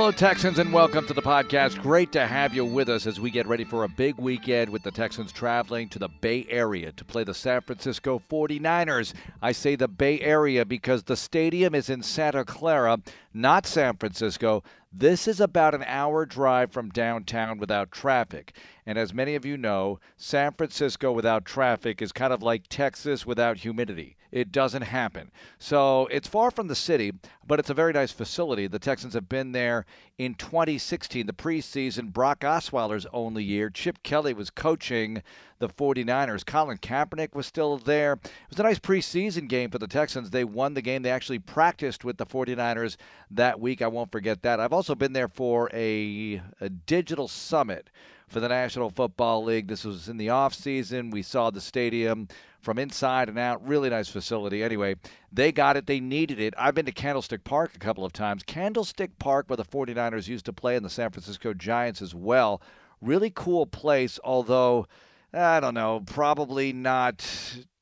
Hello, Texans, and welcome to the podcast. Great to have you with us as we get ready for a big weekend with the Texans traveling to the Bay Area to play the San Francisco 49ers. I say the Bay Area because the stadium is in Santa Clara, not San Francisco. This is about an hour drive from downtown without traffic. And as many of you know, San Francisco without traffic is kind of like Texas without humidity. It doesn't happen. So it's far from the city, but it's a very nice facility. The Texans have been there in 2016, the preseason, Brock Osweiler's only year. Chip Kelly was coaching the 49ers. Colin Kaepernick was still there. It was a nice preseason game for the Texans. They won the game. They actually practiced with the 49ers that week. I won't forget that. I've also been there for a, a digital summit for the National Football League. This was in the offseason. We saw the stadium from inside and out. Really nice facility. Anyway, they got it. They needed it. I've been to Candlestick Park a couple of times. Candlestick Park, where the 49ers used to play, and the San Francisco Giants as well. Really cool place, although, I don't know, probably not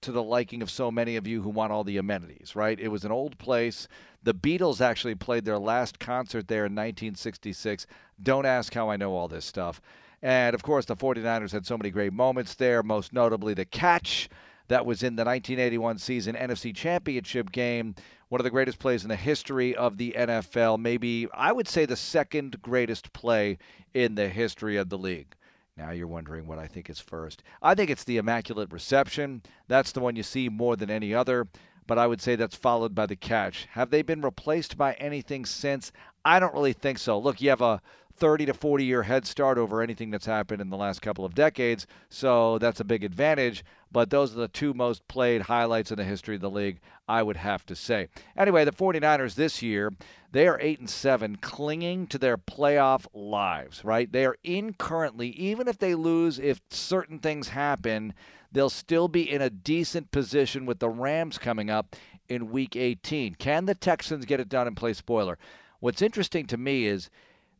to the liking of so many of you who want all the amenities, right? It was an old place. The Beatles actually played their last concert there in 1966. Don't ask how I know all this stuff. And of course, the 49ers had so many great moments there, most notably the catch that was in the 1981 season NFC Championship game. One of the greatest plays in the history of the NFL. Maybe, I would say, the second greatest play in the history of the league. Now you're wondering what I think is first. I think it's the Immaculate Reception. That's the one you see more than any other, but I would say that's followed by the catch. Have they been replaced by anything since? I don't really think so. Look, you have a 30 to 40 year head start over anything that's happened in the last couple of decades. So that's a big advantage. But those are the two most played highlights in the history of the league, I would have to say. Anyway, the 49ers this year, they are 8 and 7, clinging to their playoff lives, right? They are in currently, even if they lose, if certain things happen, they'll still be in a decent position with the Rams coming up in week 18. Can the Texans get it done and play spoiler? What's interesting to me is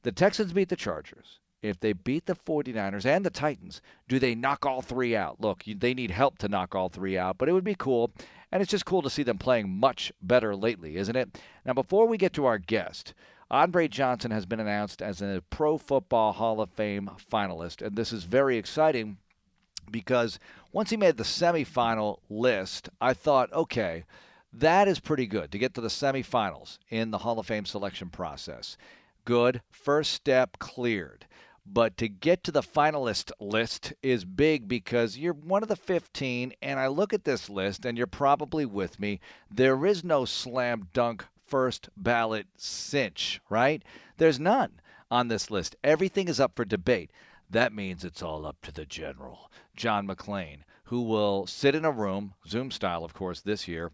the Texans beat the Chargers. If they beat the 49ers and the Titans, do they knock all three out? Look, they need help to knock all three out, but it would be cool. And it's just cool to see them playing much better lately, isn't it? Now, before we get to our guest, Andre Johnson has been announced as a Pro Football Hall of Fame finalist, and this is very exciting because once he made the semifinal list, I thought, okay, that is pretty good to get to the semifinals in the Hall of Fame selection process good. First step cleared. But to get to the finalist list is big because you're one of the 15, and I look at this list, and you're probably with me. There is no slam dunk first ballot cinch, right? There's none on this list. Everything is up for debate. That means it's all up to the general, John McClain, who will sit in a room, Zoom style, of course, this year.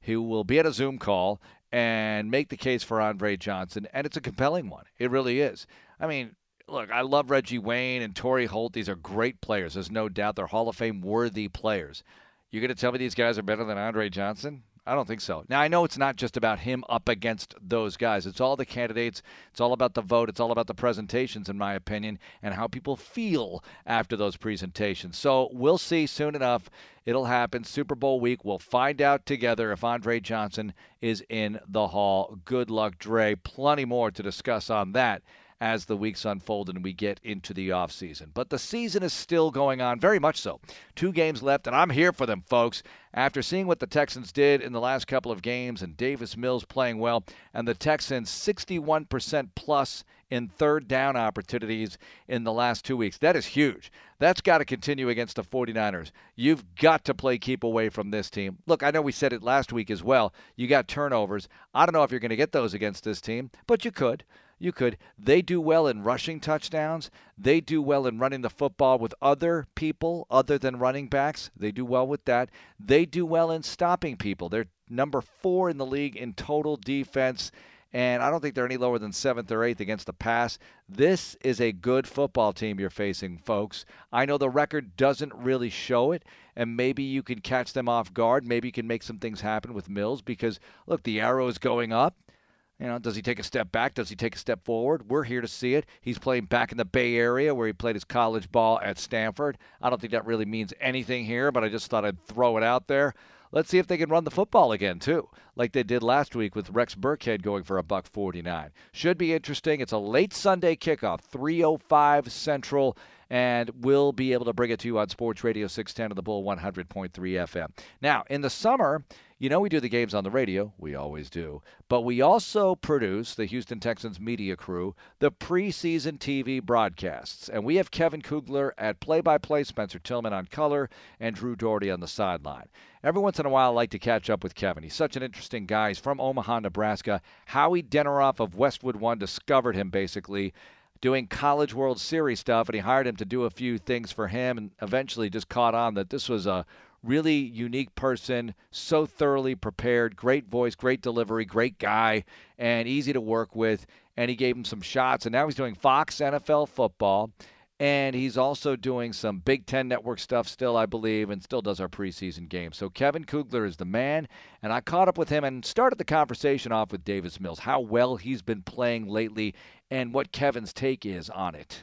He will be at a Zoom call and make the case for Andre Johnson, and it's a compelling one. It really is. I mean, look, I love Reggie Wayne and Torry Holt. These are great players. There's no doubt they're Hall of Fame worthy players. You're going to tell me these guys are better than Andre Johnson? I don't think so. Now, I know it's not just about him up against those guys. It's all the candidates. It's all about the vote. It's all about the presentations, in my opinion, and how people feel after those presentations. So we'll see soon enough. It'll happen. Super Bowl week. We'll find out together if Andre Johnson is in the hall. Good luck, Dre. Plenty more to discuss on that as the weeks unfold and we get into the offseason. But the season is still going on, very much so. Two games left, and I'm here for them, folks. After seeing what the Texans did in the last couple of games and Davis Mills playing well, and the Texans 61% plus in third down opportunities in the last two weeks. That is huge. That's got to continue against the 49ers. You've got to play keep away from this team. Look, I know we said it last week as well. You got turnovers. I don't know if you're going to get those against this team, but you could. You could. They do well in rushing touchdowns. They do well in running the football with other people other than running backs. They do well with that. They do well in stopping people. They're number four in the league in total defense. And I don't think they're any lower than seventh or eighth against the pass. This is a good football team you're facing, folks. I know the record doesn't really show it, and maybe you can catch them off guard. Maybe you can make some things happen with Mills because, look, the arrow is going up. You know, does he take a step back? Does he take a step forward? We're here to see it. He's playing back in the Bay Area where he played his college ball at Stanford. I don't think that really means anything here, but I just thought I'd throw it out there. let's see if they can run the football again too, like they did last week with Rex Burkhead going for a buck 49. Should be interesting. It's a late Sunday kickoff, 3:05 Central and we'll be able to bring it to you on Sports Radio 610 of the Bull 100.3 FM. Now, in the summer, you know we do the games on the radio, we always do, but we also produce the Houston Texans media crew, the preseason TV broadcasts. And we have Kevin Kugler at play-by-play, Spencer Tillman on color, and Drew Dougherty on the sideline. Every once in a while, I like to catch up with Kevin. He's such an interesting guy. He's from Omaha, Nebraska. Howie Deneroff of Westwood One discovered him basically doing College World Series stuff, and he hired him to do a few things for him, and eventually just caught on that this was a really unique person, so thoroughly prepared, great voice, great delivery, great guy, and easy to work with. And he gave him some shots, and now he's doing Fox NFL football. And he's also doing some Big Ten Network stuff still, I believe, and still does our preseason games. So Kevin Kugler is the man. And I caught up with him and started the conversation off with Davis Mills, how well he's been playing lately, and what Kevin's take is on it.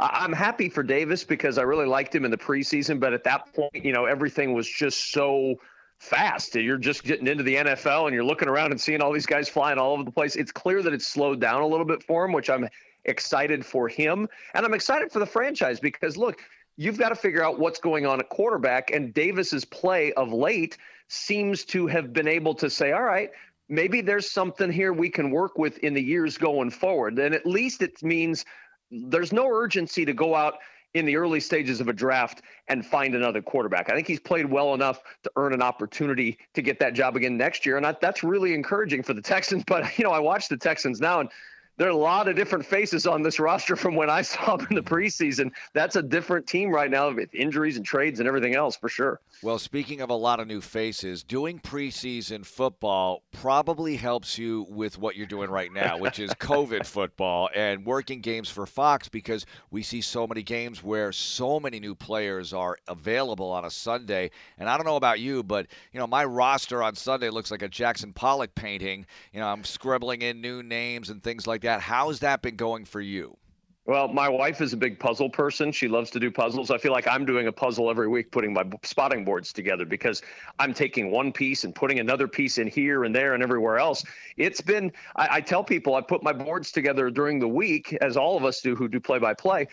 I'm happy for Davis because I really liked him in the preseason, but at that point, you know, everything was just so fast. You're just getting into the NFL and you're looking around and seeing all these guys flying all over the place. It's clear that it's slowed down a little bit for him, which I'm excited for him. And I'm excited for the franchise because look, you've got to figure out what's going on at quarterback. And Davis's play of late seems to have been able to say, all right, maybe there's something here we can work with in the years going forward. And at least it means there's no urgency to go out in the early stages of a draft and find another quarterback. I think he's played well enough to earn an opportunity to get that job again next year. And I, that's really encouraging for the Texans. But, you know, I watch the Texans now and there are a lot of different faces on this roster from when I saw them in the preseason. That's a different team right now with injuries and trades and everything else for sure. Well, speaking of a lot of new faces, doing preseason football probably helps you with what you're doing right now, which is COVID football and working games for Fox because we see so many games where so many new players are available on a Sunday. And I don't know about you, but you know, my roster on Sunday looks like a Jackson Pollock painting. You know, I'm scribbling in new names and things like that that. How has that been going for you? Well, my wife is a big puzzle person. She loves to do puzzles. I feel like I'm doing a puzzle every week, putting my spotting boards together because I'm taking one piece and putting another piece in here and there and everywhere else. It's been, I, I tell people I put my boards together during the week, as all of us do who do play by play.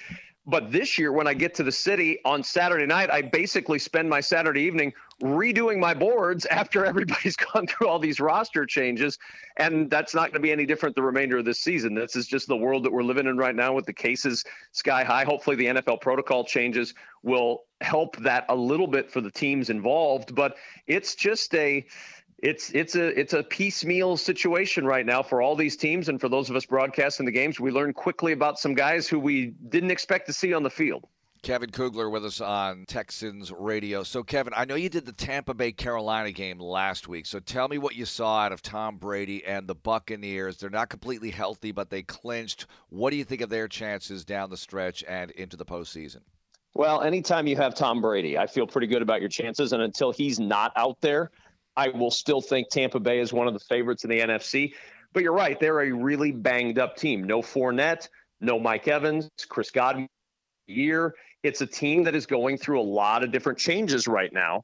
But this year, when I get to the city on Saturday night, I basically spend my Saturday evening redoing my boards after everybody's gone through all these roster changes. And that's not going to be any different the remainder of this season. This is just the world that we're living in right now with the cases sky high. Hopefully, the NFL protocol changes will help that a little bit for the teams involved. But it's just a it's it's a it's a piecemeal situation right now for all these teams and for those of us broadcasting the games. We learned quickly about some guys who we didn't expect to see on the field. Kevin Kugler with us on Texans radio. So, Kevin, I know you did the Tampa Bay Carolina game last week. So, tell me what you saw out of Tom Brady and the Buccaneers. They're not completely healthy, but they clinched. What do you think of their chances down the stretch and into the postseason? Well, anytime you have Tom Brady, I feel pretty good about your chances. And until he's not out there, I will still think Tampa Bay is one of the favorites in the NFC. But you're right, they're a really banged up team. No Fournette, no Mike Evans, Chris Godwin year. It's a team that is going through a lot of different changes right now.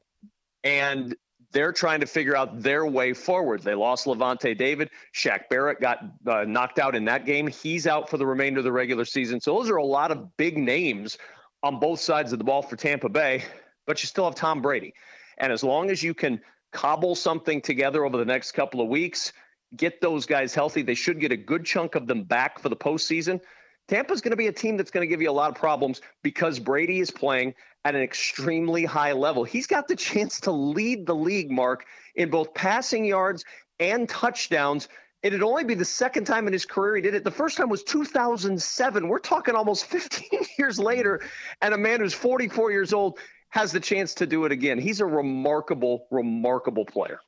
And they're trying to figure out their way forward. They lost Lavonte David. Shaq Barrett got uh, knocked out in that game. He's out for the remainder of the regular season. So those are a lot of big names on both sides of the ball for Tampa Bay, but you still have Tom Brady. And as long as you can cobble something together over the next couple of weeks, get those guys healthy. They should get a good chunk of them back for the postseason. Tampa's going to be a team that's going to give you a lot of problems because Brady is playing at an extremely high level. He's got the chance to lead the league, Marc, in both passing yards and touchdowns. It'd only be the second time in his career he did it. The first time was 2007. We're talking almost 15 years later, and a man who's 44 years old has the chance to do it again. He's a remarkable, remarkable player.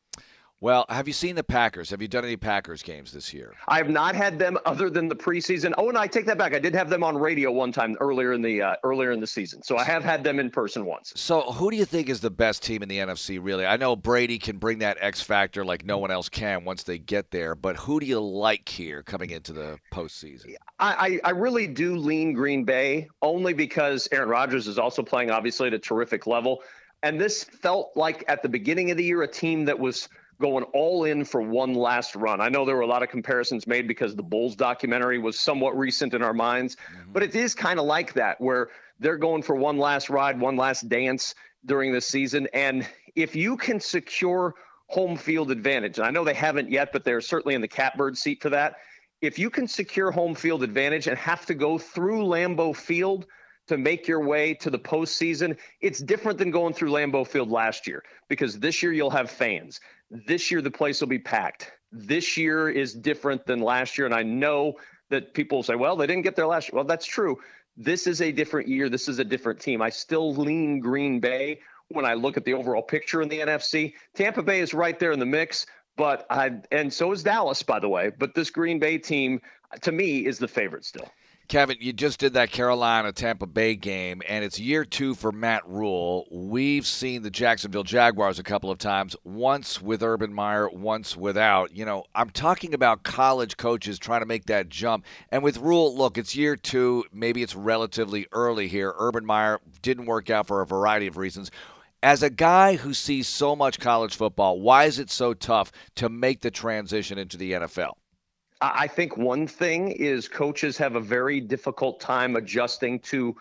Well, have you seen the Packers? Have you done any Packers games this year? I have not had them other than the preseason. Oh, and I take that back. I did have them on radio one time earlier in the uh, earlier in the season. So I have had them in person once. So, who do you think is the best team in the NFC? Really, I know Brady can bring that X factor like no one else can once they get there. But who do you like here coming into the postseason? I, I really do lean Green Bay only because Aaron Rodgers is also playing obviously at a terrific level And this felt like at the beginning of the year a team that was going all in for one last run. I know there were a lot of comparisons made because the Bulls documentary was somewhat recent in our minds, mm-hmm. but it is kind of like that where they're going for one last ride, one last dance during the season. And if you can secure home field advantage, and I know they haven't yet, but they're certainly in the catbird seat for that. If you can secure home field advantage and have to go through Lambeau Field to make your way to the postseason, it's different than going through Lambeau Field last year because this year you'll have fans. This year the place will be packed. This year is different than last year. And I know that people say, well, they didn't get there last year. Well, that's true. This is a different year. This is a different team. I still lean Green Bay when I look at the overall picture in the NFC. Tampa Bay is right there in the mix, but I and so is Dallas, by the way. But this Green Bay team, to me, is the favorite still. Kevin, you just did that Carolina Tampa Bay game, and it's year two for Matt Rhule. We've seen the Jacksonville Jaguars a couple of times, once with Urban Meyer, once without. You know, I'm talking about college coaches trying to make that jump. And with Rhule, look, it's year two. Maybe it's relatively early here. Urban Meyer didn't work out for a variety of reasons. As a guy who sees so much college football, why is it so tough to make the transition into the NFL? I think one thing is coaches have a very difficult time adjusting to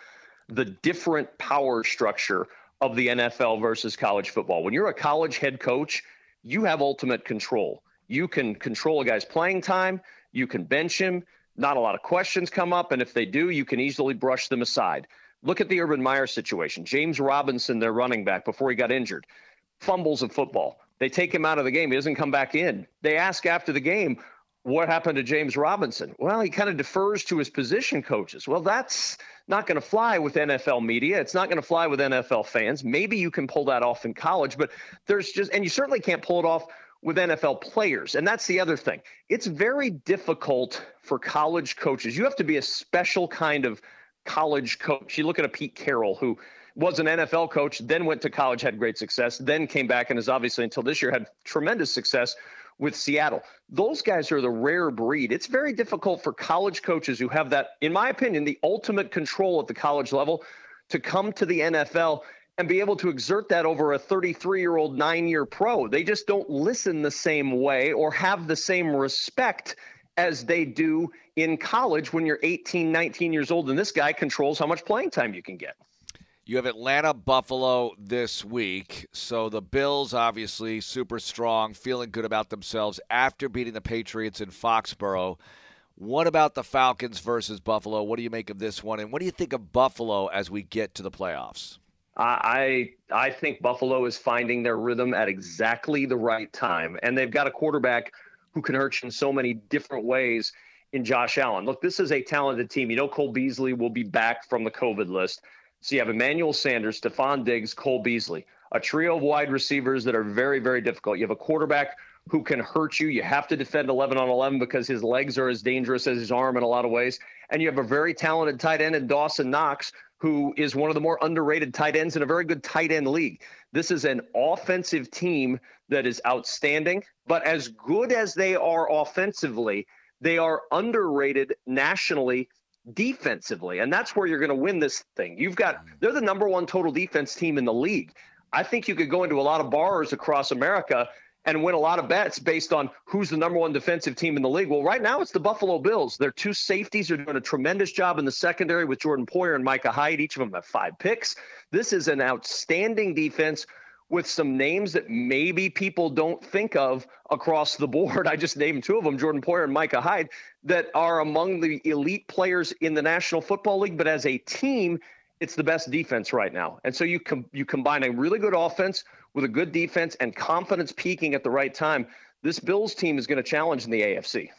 the different power structure of the NFL versus college football. When you're a college head coach, you have ultimate control. You can control a guy's playing time, you can bench him, not a lot of questions come up, and if they do, you can easily brush them aside. Look at the Urban Meyer situation. James Robinson, their running back, before he got injured, fumbles a football. They take him out of the game. He doesn't come back in. They ask after the game, what happened to James Robinson? Well, he kind of defers to his position coaches. Well, that's not going to fly with NFL media. It's not going to fly with NFL fans. Maybe you can pull that off in college, but there's just, and you certainly can't pull it off with NFL players. And that's the other thing. It's very difficult for college coaches. You have to be a special kind of college coach. You look at a Pete Carroll who was an NFL coach, then went to college, had great success, then came back and has obviously until this year had tremendous success with Seattle. Those guys are the rare breed. It's very difficult for college coaches who have that, in my opinion, the ultimate control at the college level to come to the NFL and be able to exert that over a 33 year old nine year pro. They just don't listen the same way or have the same respect as they do in college when you're 18, 19 years old, and this guy controls how much playing time you can get. You have Atlanta Buffalo this week. So the Bills, obviously, super strong, feeling good about themselves after beating the Patriots in Foxborough. What about the Falcons versus Buffalo? What do you make of this one? And what do you think of Buffalo as we get to the playoffs? I I think Buffalo is finding their rhythm at exactly the right time, and they've got a quarterback who can hurt you in so many different ways in Josh Allen. Look, this is a talented team. You know, Cole Beasley will be back from the COVID list. So you have Emmanuel Sanders, Stefon Diggs, Cole Beasley, a trio of wide receivers that are very, very difficult. You have a quarterback who can hurt you. You have to defend 11 on 11 because his legs are as dangerous as his arm in a lot of ways. And you have a very talented tight end in Dawson Knox, who is one of the more underrated tight ends in a very good tight end league. This is an offensive team that is outstanding, but as good as they are offensively, they are underrated nationally defensively. And that's where you're going to win this thing. You've got, mm. they're the number one total defense team in the league. I think you could go into a lot of bars across America and win a lot of bets based on who's the number one defensive team in the league. Well, right now it's the Buffalo Bills. Their two safeties are doing a tremendous job in the secondary with Jordan Poyer and Micah Hyde. Each of them have five picks. This is an outstanding defense with some names that maybe people don't think of across the board. I just named two of them, Jordan Poyer and Micah Hyde, that are among the elite players in the National Football League. But as a team, it's the best defense right now. And so you com- you combine a really good offense with a good defense and confidence peaking at the right time. This Bills team is going to challenge in the AFC.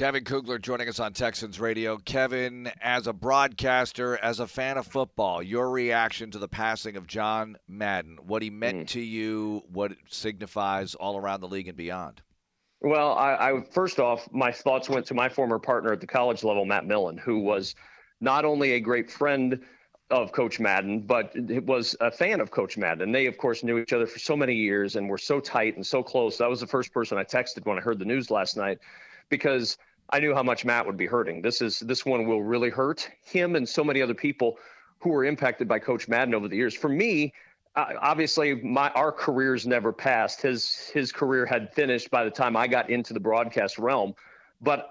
Kevin Kugler joining us on Texans Radio. Kevin, as a broadcaster, as a fan of football, your reaction to the passing of John Madden, what he meant mm. to you, what it signifies all around the league and beyond. Well, I, I first off, my thoughts went to my former partner at the college level, Matt Millen, who was not only a great friend of Coach Madden, but was a fan of Coach Madden. They, of course, knew each other for so many years and were so tight and so close. That was the first person I texted when I heard the news last night because – I knew how much Matt would be hurting. This is this one will really hurt him and so many other people who were impacted by Coach Madden over the years. For me, uh, obviously my our careers never passed. His his career had finished by the time I got into the broadcast realm. But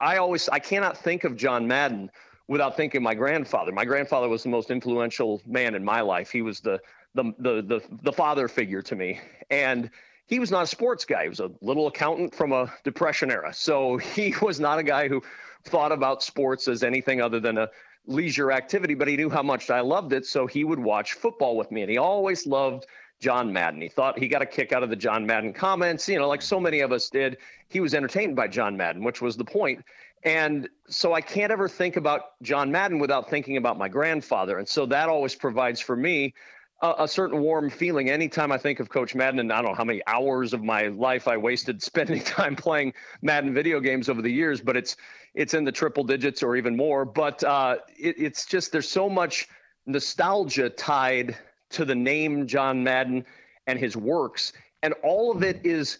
I always I cannot think of John Madden without thinking my grandfather. My grandfather was the most influential man in my life. He was the the the the, the father figure to me. And he was not a sports guy. He was a little accountant from a depression era. So he was not a guy who thought about sports as anything other than a leisure activity, but he knew how much I loved it. So he would watch football with me. And he always loved John Madden. He thought he got a kick out of the John Madden comments, you know, like so many of us did. He was entertained by John Madden, which was the point. And so I can't ever think about John Madden without thinking about my grandfather. And so that always provides for me a, a, certain warm feeling anytime I think of Coach Madden. And I don't know how many hours of my life I wasted spending time playing Madden video games over the years, but it's it's in the triple digits or even more. But uh, it, it's just there's so much nostalgia tied to the name John Madden and his works, and all of it is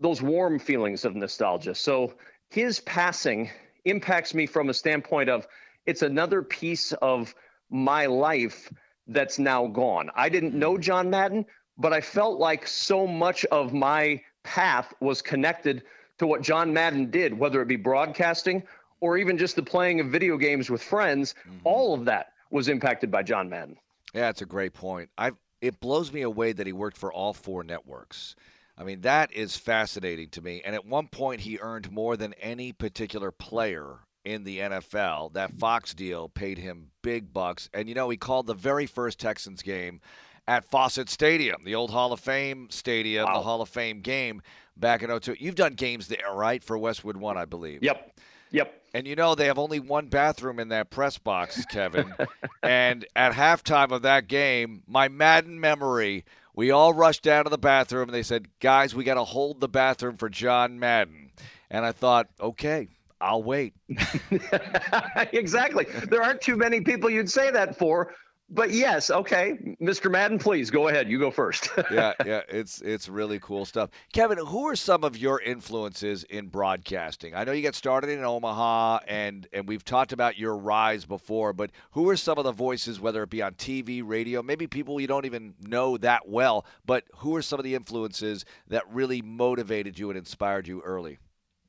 those warm feelings of nostalgia. So his passing impacts me from a standpoint of it's another piece of my life that's now gone. I didn't know John Madden, but I felt like so much of my path was connected to what John Madden did, whether it be broadcasting or even just the playing of video games with friends. Mm-hmm. All of that was impacted by John Madden. Yeah, it's a great point. I it blows me away that he worked for all four networks. I mean, that is fascinating to me. And at one point, he earned more than any particular player in the NFL. That Fox deal paid him big bucks. And, you know, he called the very first Texans game at Fawcett Stadium, the old Hall of Fame stadium, wow. the Hall of Fame game back in 02. You've done games there, right, for Westwood One, I believe. Yep. Yep. And you know they have only one bathroom in that press box, Kevin. and at halftime of that game, my Madden memory we all rushed down to the bathroom and they said, guys, we got to hold the bathroom for John Madden. And I thought, okay, I'll wait. exactly. There aren't too many people you'd say that for, but yes, okay, Mr. Madden, please go ahead. You go first. yeah, yeah, it's it's really cool stuff. Kevin, who are some of your influences in broadcasting? I know you got started in Omaha, and and we've talked about your rise before, but who are some of the voices, whether it be on TV, radio, maybe people you don't even know that well, but who are some of the influences that really motivated you and inspired you early?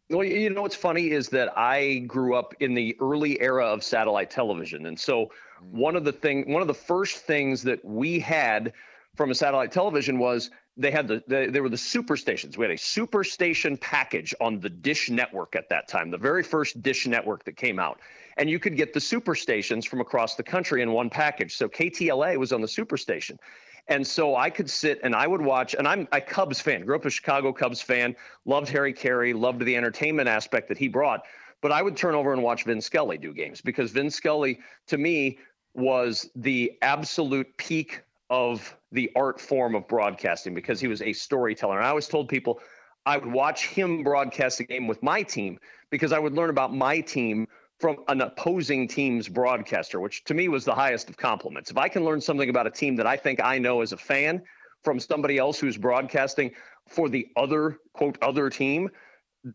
Well, you know what's funny is that I grew up in the early era of satellite television, and so mm. one of the thing, one of the first things that we had from a satellite television was they had the they, they were the super stations. We had a super station package on the Dish network at that time, the very first Dish network that came out, and you could get the super stations from across the country in one package. So KTLA was on the super station. And so I could sit and I would watch, and I'm a Cubs fan, grew up a Chicago Cubs fan, loved Harry Caray, loved the entertainment aspect that he brought. But I would turn over and watch Vin Scully do games because Vin Scully, to me, was the absolute peak of the art form of broadcasting because he was a storyteller. And I always told people I would watch him broadcast a game with my team because I would learn about my team from an opposing team's broadcaster, which to me was the highest of compliments. If I can learn something about a team that I think I know as a fan from somebody else who's broadcasting for the other quote other team,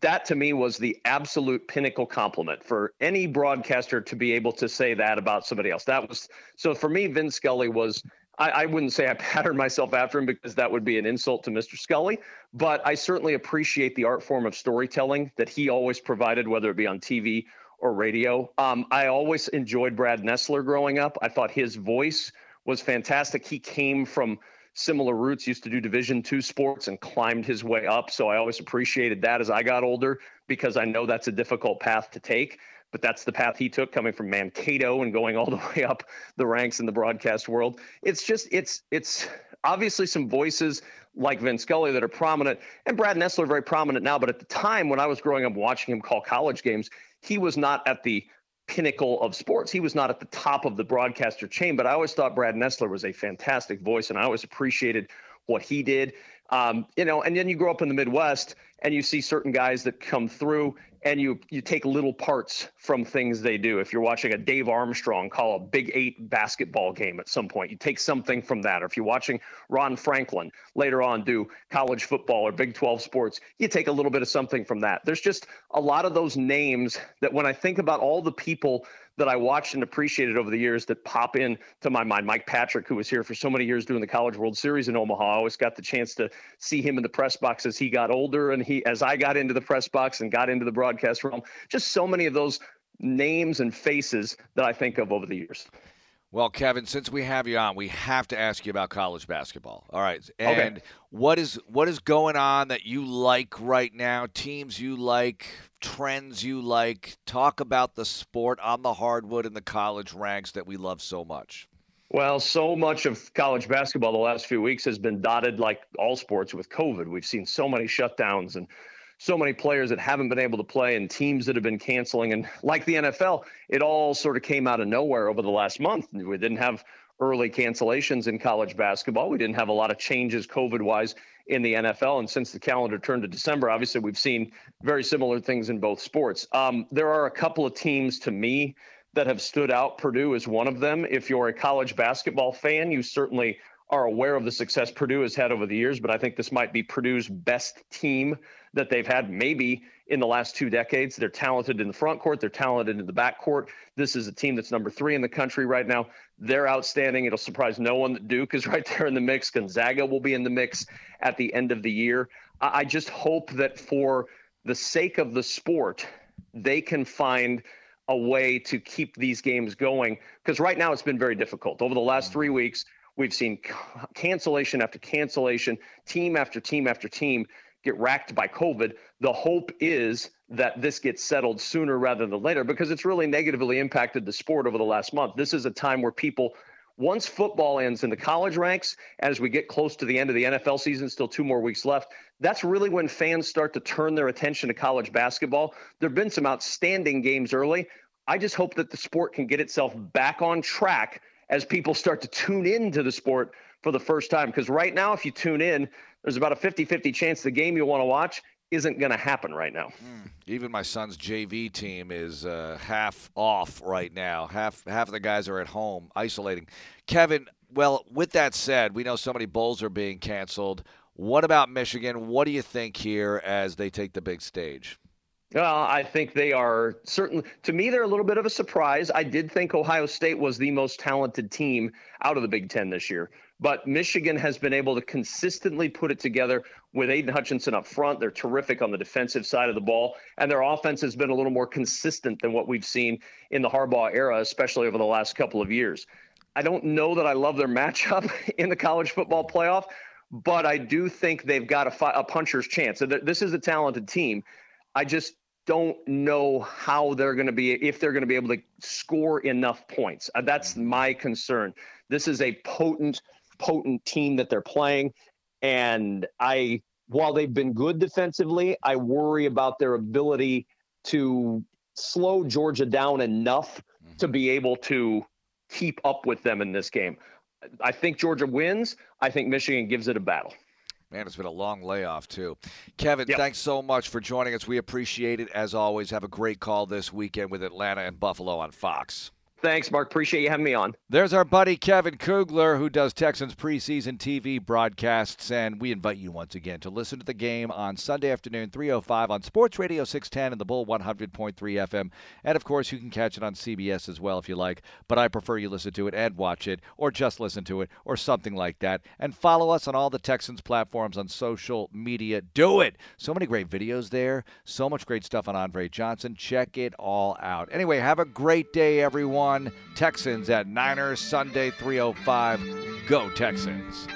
that to me was the absolute pinnacle compliment for any broadcaster to be able to say that about somebody else. That was so for me, Vin Scully was I, I, wouldn't say I patterned myself after him because that would be an insult to Mr. Scully, but I certainly appreciate the art form of storytelling that he always provided, whether it be on TV or radio. Um, I always enjoyed Brad Nessler growing up. I thought his voice was fantastic. He came from similar roots, used to do Division two sports and climbed his way up. So I always appreciated that as I got older because I know that's a difficult path to take. But that's the path he took coming from Mankato and going all the way up the ranks in the broadcast world. It's just it's it's obviously some voices like Vin Scully that are prominent, and Brad Nessler very prominent now. But at the time when I was growing up watching him call college games, he was not at the pinnacle of sports. He was not at the top of the broadcaster chain, but I always thought Brad Nessler was a fantastic voice, and I always appreciated what he did. Um, you know, and then you grow up in the Midwest, and you see certain guys that come through and you you take little parts from things they do. If you're watching a Dave Armstrong call a Big Eight basketball game at some point, you take something from that. Or if you're watching Ron Franklin later on do college football or Big 12 sports, you take a little bit of something from that. There's just a lot of those names that when I think about all the people that I watched and appreciated over the years that pop in to my mind. Mike Patrick, who was here for so many years doing the College World Series in Omaha, I always got the chance to see him in the press box as he got older and he as I got into the press box and got into the broadcast realm. Just so many of those names and faces that I think of over the years. Well, Kevin, since we have you on, we have to ask you about college basketball. All right, and okay. what is what is going on that you like right now? Teams you like, trends you like. Talk about the sport on the hardwood in the college ranks that we love so much. Well, so much of college basketball the last few weeks has been dotted like all sports with COVID. We've seen so many shutdowns and so many players that haven't been able to play and teams that have been canceling. And like the NFL, it all sort of came out of nowhere over the last month. We didn't have early cancellations in college basketball. We didn't have a lot of changes COVID wise in the NFL. And since the calendar turned to December, obviously we've seen very similar things in both sports. Um, there are a couple of teams to me that have stood out. Purdue is one of them. If you're a college basketball fan, you certainly are aware of the success Purdue has had over the years, but I think this might be Purdue's best team that they've had maybe in the last two decades. They're talented in the front court, they're talented in the back court. This is a team that's number three in the country right now. They're outstanding. It'll surprise no one that Duke is right there in the mix. Gonzaga will be in the mix at the end of the year. I just hope that for the sake of the sport, they can find a way to keep these games going because right now it's been very difficult. Over the last three mm-hmm. weeks, we've seen cancellation after cancellation, team after team after team get racked by COVID. The hope is that this gets settled sooner rather than later because it's really negatively impacted the sport over the last month. This is a time where people, once football ends in the college ranks, as we get close to the end of the NFL season, still two more weeks left, that's really when fans start to turn their attention to college basketball. There have been some outstanding games early. I just hope that the sport can get itself back on track as people start to tune into the sport for the first time. Because right now, if you tune in, there's about a 50 50 chance the game you want to watch isn't going to happen right now. Mm. Even my son's JV team is uh, half off right now. Half half of the guys are at home isolating. Kevin, well, with that said, we know so many bowls are being canceled. What about Michigan? What do you think here as they take the big stage? Well, I think they are certainly, to me, they're a little bit of a surprise. I did think Ohio State was the most talented team out of the Big Ten this year. But Michigan has been able to consistently put it together with Aidan Hutchinson up front. They're terrific on the defensive side of the ball, and their offense has been a little more consistent than what we've seen in the Harbaugh era, especially over the last couple of years. I don't know that I love their matchup in the college football playoff, but I do think they've got a, fi- a puncher's chance. This is a talented team. I just don't know how they're going to be if they're going to be able to score enough points. Uh, that's my concern. This is a potent potent team that they're playing. And I, while they've been good defensively, I worry about their ability to slow Georgia down enough mm-hmm. to be able to keep up with them in this game. I think Georgia wins. I think Michigan gives it a battle. Man, it's been a long layoff, too. Kevin, yep. thanks so much for joining us. We appreciate it. As always, have a great call this weekend with Atlanta and Buffalo on Fox. Thanks, Marc. Appreciate you having me on. There's our buddy Kevin Kugler, who does Texans preseason TV broadcasts, and we invite you once again to listen to the game on Sunday afternoon, 3:05 on Sports Radio 610 and the Bull 100.3 FM, and of course you can catch it on CBS as well if you like. But I prefer you listen to it and watch it, or just listen to it, or something like that. And follow us on all the Texans platforms on social media. Do it. So many great videos there. So much great stuff on Andre Johnson. Check it all out. Anyway, have a great day, everyone. Texans at Niners Sunday 305. Go Texans.